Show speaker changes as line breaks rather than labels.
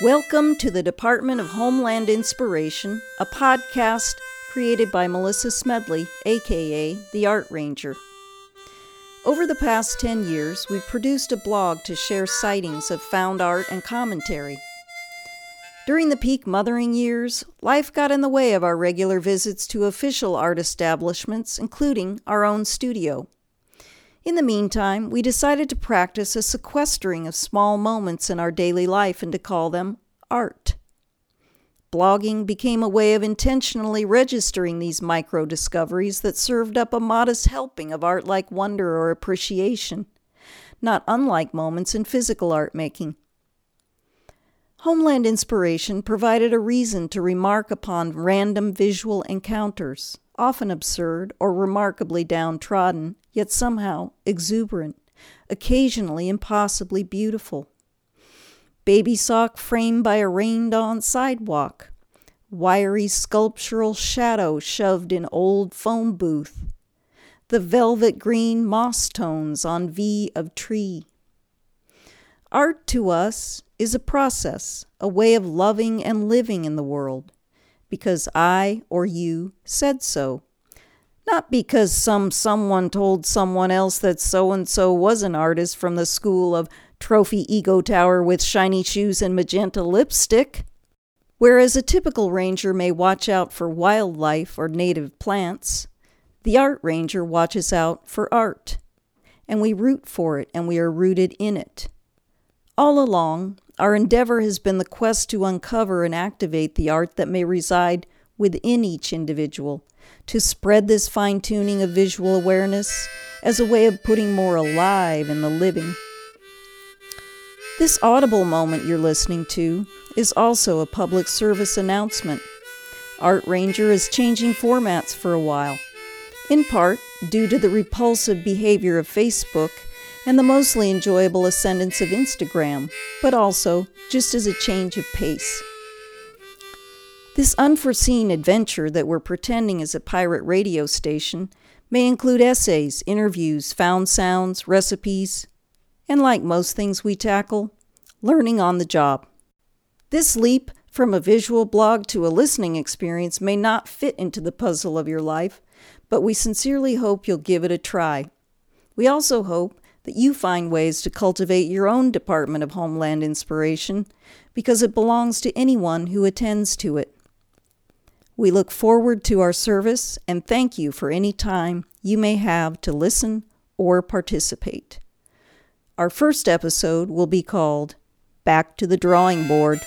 Welcome to the Department of Homeland Inspiration, a podcast created by Melissa Smedley, aka The Art Ranger. Over the past 10 years, we've produced a blog to share sightings of found art and commentary. During the peak mothering years, life got in the way of our regular visits to official art establishments, including our own studio. In the meantime, we decided to practice a sequestering of small moments in our daily life and to call them art. Blogging became a way of intentionally registering these micro discoveries that served up a modest helping of art like wonder or appreciation, not unlike moments in physical art making. Homeland Inspiration provided a reason to remark upon random visual encounters, often absurd or remarkably downtrodden, yet somehow exuberant, occasionally impossibly beautiful. Baby sock framed by a rained on sidewalk, wiry sculptural shadow shoved in old phone booth, the velvet green moss tones on V of tree. Art to us is a process, a way of loving and living in the world, because I or you said so not because some someone told someone else that so and so was an artist from the school of trophy ego tower with shiny shoes and magenta lipstick. Whereas a typical ranger may watch out for wildlife or native plants, the art ranger watches out for art. And we root for it and we are rooted in it. All along, our endeavor has been the quest to uncover and activate the art that may reside within each individual to spread this fine tuning of visual awareness as a way of putting more alive in the living. This audible moment you're listening to is also a public service announcement. Art Ranger is changing formats for a while, in part due to the repulsive behavior of Facebook and the mostly enjoyable ascendance of Instagram, but also just as a change of pace. This unforeseen adventure that we're pretending is a pirate radio station may include essays, interviews, found sounds, recipes, and like most things we tackle, learning on the job. This leap from a visual blog to a listening experience may not fit into the puzzle of your life, but we sincerely hope you'll give it a try. We also hope that you find ways to cultivate your own Department of Homeland inspiration because it belongs to anyone who attends to it. We look forward to our service and thank you for any time you may have to listen or participate. Our first episode will be called Back to the Drawing Board.